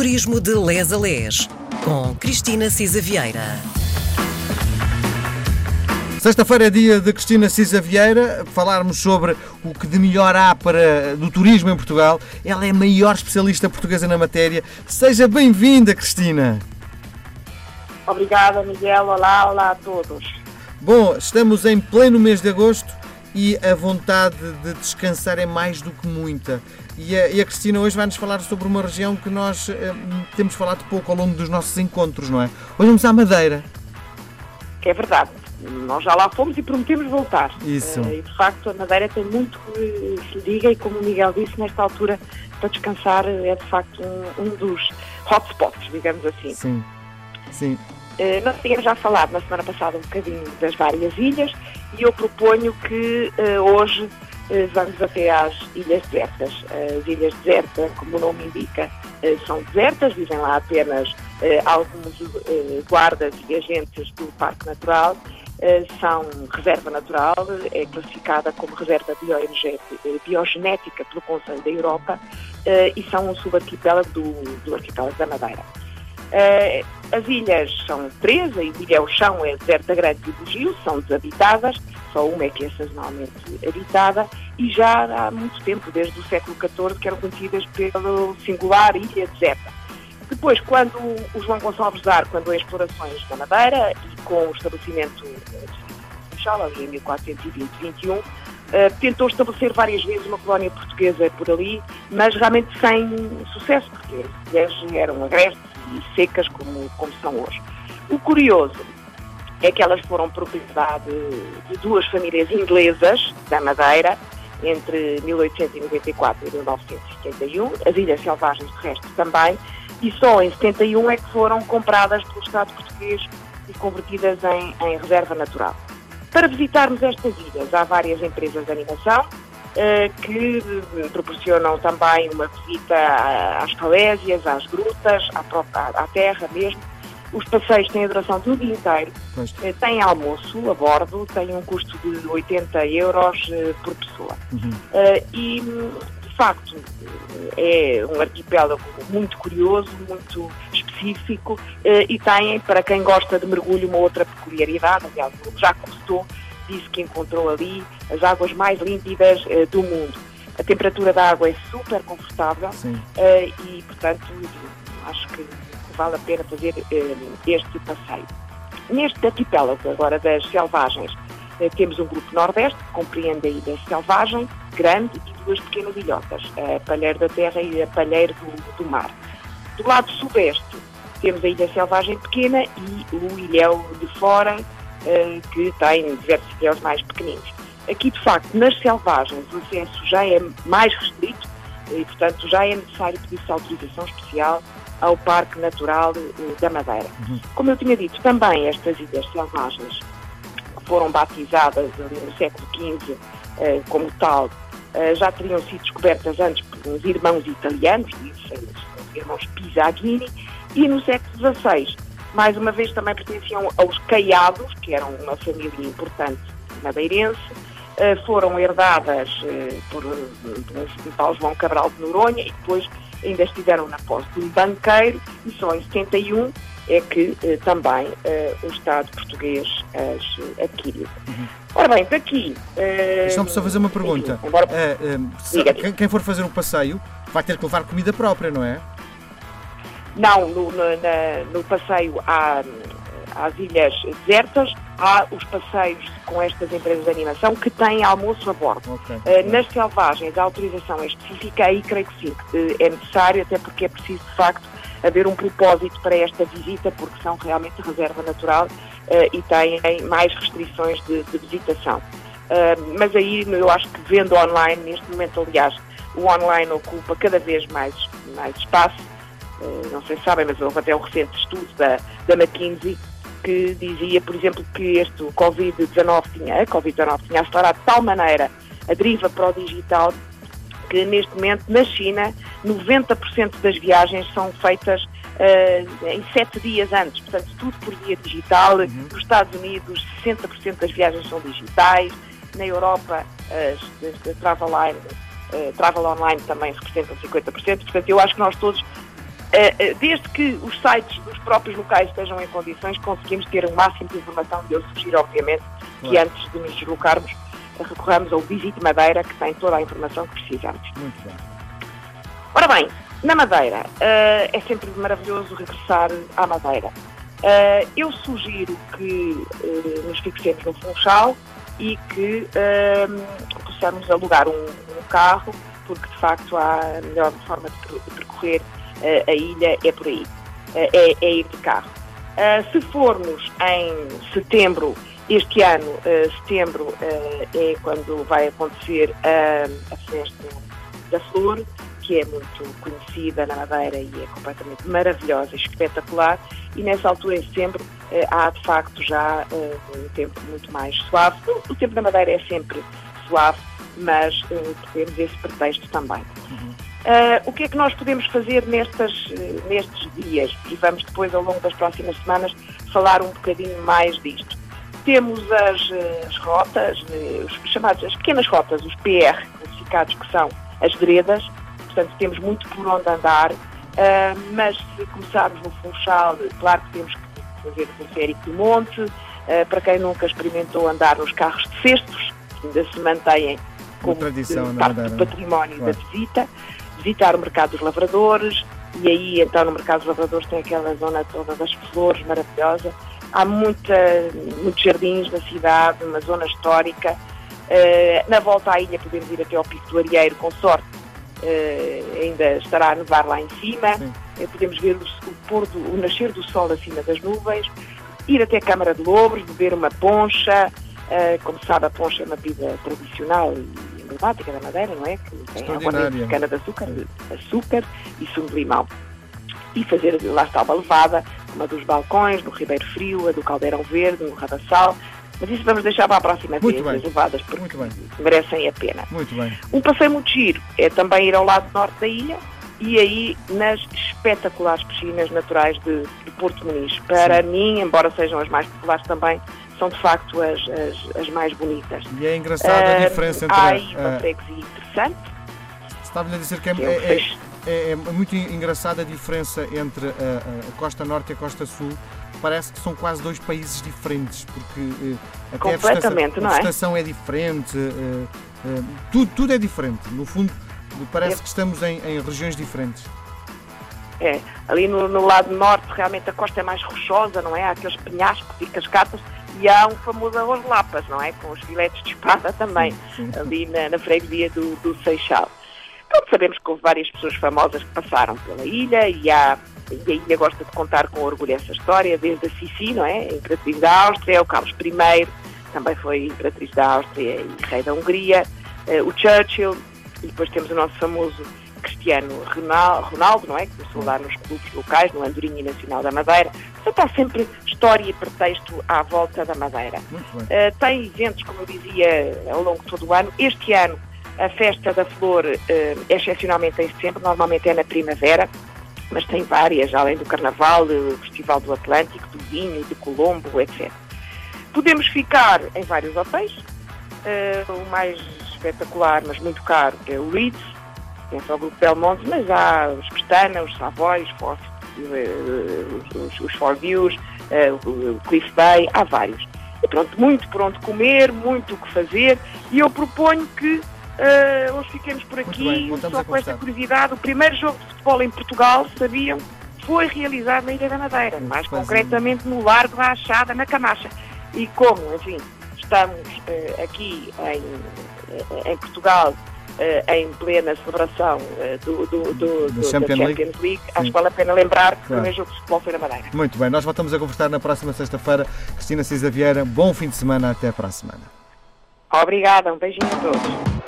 Turismo de Les a Les, com Cristina Cisa Vieira. Sexta-feira é dia de Cristina Cisa Vieira, falarmos sobre o que de melhor há para, do turismo em Portugal. Ela é a maior especialista portuguesa na matéria. Seja bem-vinda, Cristina. Obrigada, Miguel. Olá, olá a todos. Bom, estamos em pleno mês de agosto e a vontade de descansar é mais do que muita. E a, e a Cristina hoje vai-nos falar sobre uma região que nós eh, temos falado pouco ao longo dos nossos encontros, não é? Hoje vamos à Madeira. É verdade. Nós já lá fomos e prometemos voltar. Isso. Eh, e de facto a Madeira tem muito que se lhe diga e como o Miguel disse, nesta altura para descansar é de facto um, um dos hotspots, digamos assim. Sim, sim. Eh, nós tínhamos já falado na semana passada um bocadinho das várias ilhas e eu proponho que eh, hoje eh, vamos até às ilhas desertas. As ilhas desertas, como o nome indica, eh, são desertas, vivem lá apenas eh, alguns eh, guardas e agentes do Parque Natural. Eh, São reserva natural, é classificada como reserva eh, biogenética pelo Conselho da Europa eh, e são um subarquipélago do, do arquipélago da Madeira. As ilhas são três, a ilha o chão é Deserta Grande e Bugio, são desabitadas, só uma é que é sazonalmente habitada, e já há muito tempo, desde o século XIV, que eram conhecidas pelo singular Ilha Deserta. Depois, quando o João Gonçalves Dar, quando em explorações da Madeira e com o estabelecimento de Funchal, ali em 1420-21, eh, tentou estabelecer várias vezes uma colónia portuguesa por ali, mas realmente sem sucesso, porque ilhas eram agrestes secas como, como são hoje. O curioso é que elas foram propriedade de duas famílias inglesas da Madeira entre 1894 e 1971, as Ilhas Selvagens de resto também, e só em 71 é que foram compradas pelo Estado português e convertidas em, em reserva natural. Para visitarmos estas ilhas, há várias empresas de animação que eh, proporcionam também uma visita às falésias, às grutas, à, própria, à terra mesmo. Os passeios têm a duração de um dia inteiro, Pois. eh, tem almoço a bordo, tem um custo de 80 euros eh, por pessoa. Uhum. E, de facto, é um arquipélago muito curioso, muito específico e tem, para quem gosta de mergulho, uma outra peculiaridade. Aliás, já Cousteau disse que encontrou ali as águas mais límpidas eh, do mundo. A temperatura da água é super confortável eh, e, portanto, acho que vale a pena fazer eh, este passeio. Neste arquipélago agora das selvagens, temos um grupo nordeste que compreende a ilha selvagem, grande e duas pequenas ilhotas, a Palheiro da Terra e a Palheiro do, do Mar. Do lado sudeste temos a ilha selvagem pequena e o ilhéu de fora, que tem diversos ilhéus mais pequeninos. Aqui, de facto, nas selvagens, o acesso já é mais restrito e, portanto, já é necessário pedir-se autorização especial ao Parque Natural eh, da Madeira. Como eu tinha dito, também estas ilhas selvagens foram batizadas no século XV eh, como tal, eh, já teriam sido descobertas antes por uns irmãos italianos, os irmãos Pisaghini, e no século XVI, mais uma vez também pertenciam aos Caiados, que eram uma família importante madeirense, eh, foram herdadas eh, por, por um tal João Cabral de Noronha e depois ainda estiveram na posse de um banqueiro e só em 71 é que eh, também eh, o Estado português as eh, adquiriu. Ora bem, daqui... eh, Deixa-me só fazer uma pergunta. embora- Eh, eh, se- quem for fazer um passeio vai ter que levar comida própria, não é? Não, no, no- na- no passeio à- às ilhas desertas, há os passeios com estas empresas de animação que têm almoço a bordo. Ok. Eh, nas selvagens, a autorização é específica, aí creio que sim, que é necessário, até porque é preciso, de facto, haver um propósito para esta visita, porque são realmente reserva natural eh, e têm mais restrições de, de visitação. Eh, mas aí eu acho que vendo online, neste momento, aliás, o online ocupa cada vez mais, mais espaço. Eh, não sei se sabem, mas houve até um recente estudo da, da McKinsey que dizia, por exemplo, que este o Covid-19 tinha, a Covid-19 tinha acelerado de tal maneira a deriva para o digital que neste momento na China 90% das viagens são feitas eh, em sete dias antes, portanto tudo por via digital. Nos Estados Unidos 60% das viagens são digitais, na Europa as, travel, line, eh, travel online também representam 50%, portanto eu acho que nós todos desde que os sites dos próprios locais estejam em condições, conseguimos ter o máximo de informação e eu sugiro, obviamente, que antes de nos deslocarmos, recorramos ao Visite Madeira, que tem toda a informação que precisamos. Muito bem. Ora bem, na Madeira, uh, é sempre maravilhoso regressar à Madeira. Eu sugiro que nos fixemos no Funchal e que possamos alugar um, um, carro, porque de facto a melhor forma de percorrer a ilha é por aí, é, é, ir de carro. se formos em setembro, este ano, setembro, é quando vai acontecer a festa da flor, que é muito conhecida na Madeira e é completamente maravilhosa espetacular. E nessa altura, em setembro, há de facto já um tempo muito mais suave. O tempo na Madeira é sempre suave, mas eh, temos esse pretexto também. Uhum. Uh, o que é que nós podemos fazer nestas, nestes dias? E vamos depois, ao longo das próximas semanas, falar um bocadinho mais disto. Temos as, as rotas, os chamados, as pequenas rotas, os PR, classificados que são as veredas, portanto temos muito por onde andar, uh, mas se começarmos no Funchal, claro que temos que fazer o Teleférico do Monte, uh, para quem nunca experimentou andar nos carros de cestos, que ainda se mantêm como tradição, parte do património claro. da visita, visitar o Mercado dos Lavradores, e aí então no Mercado dos Lavradores tem aquela zona toda das flores maravilhosa. Há muita, muitos jardins na cidade, uma zona histórica. Uh, na volta à ilha podemos ir até ao Pico do Arieiro, com sorte, uh, ainda estará a nevar lá em cima, uh, podemos ver o, pôr do, o nascer do sol acima das nuvens, ir até a Câmara de Lobres, beber uma poncha, como sabe a poncha é uma bebida tradicional emblemática da Madeira, não é? Que tem água de cana-de-açúcar, açúcar e sumo de limão. E fazer, lá está uma levada, uma dos balcões, no Ribeiro Frio, a do Caldeirão Verde, no Rabassal, mas isso vamos deixar para a próxima muito vez, bem. levadas, porque muito bem. merecem a pena. Muito bem. Um passeio muito giro é também ir ao lado norte da ilha e aí nas espetaculares piscinas naturais de, de Porto Muniz. Para Sim. mim, embora sejam as mais populares também, são de facto as, as, as mais bonitas. E é engraçada a diferença entre... Há aí uma freguesia interessante. Estava-lhe a dizer que é, é, é, é, é, muito engraçada a diferença entre a, a Costa Norte e a Costa Sul parece que são quase dois países diferentes, porque uh, até a vegetação, a vegetação é? é? diferente, uh, uh, tudo, tudo é diferente. No fundo, parece é. que estamos em, em, regiões diferentes. É, ali no, no, lado norte realmente a costa é mais rochosa, não é? Há aqueles penhascos e cascatas e há um famoso arroz lapas, não é? Com os filetes de espada também, ali na, na freguesia do, do Seixal. Então sabemos que houve várias pessoas famosas que passaram pela ilha e há e a ilha gosta de contar com orgulho essa história, desde a Sissi, não é? A Imperatriz da Áustria, o Carlos I, também foi Imperatriz da Áustria e Rei da Hungria, uh, o Churchill, e depois temos o nosso famoso Cristiano Ronaldo, não é? Que começou lá nos clubes locais, no Andorinha Nacional da Madeira. Portanto, há sempre história e pretexto à volta da Madeira. Uh, tem eventos, como eu dizia, ao longo de todo o ano. Este ano, a Festa da Flor uh, é excepcionalmente em setembro, normalmente é na primavera mas tem várias, além do Carnaval, o Festival do Atlântico, do Vinho, do Colombo, etc. Podemos ficar em vários hotéis. Uh, o mais espetacular, mas muito caro, é o Ritz, penso ao Grupo Belmonte, mas há os Pestana, os Savoy, os, For, uh, os, os Four Views, uh, o Cliff Bay, há vários. E pronto, muito por onde comer, muito o que fazer, e eu proponho que Uh, hoje ficamos por aqui, só com esta curiosidade. O primeiro jogo de futebol em Portugal, sabiam, foi realizado na Ilha da Madeira, mais concretamente no Largo da Achada, na Camacha. E como, enfim, estamos uh, aqui em, eh, em Portugal em plena celebração do, do, do, do Champions, Champions League, League acho que vale a pena lembrar que claro. o jogo de futebol foi na Madeira. Muito bem, nós voltamos a conversar na próxima sexta-feira. Cristina Cisa Vieira, bom fim de semana, até para a semana. Obrigada, um beijinho a todos.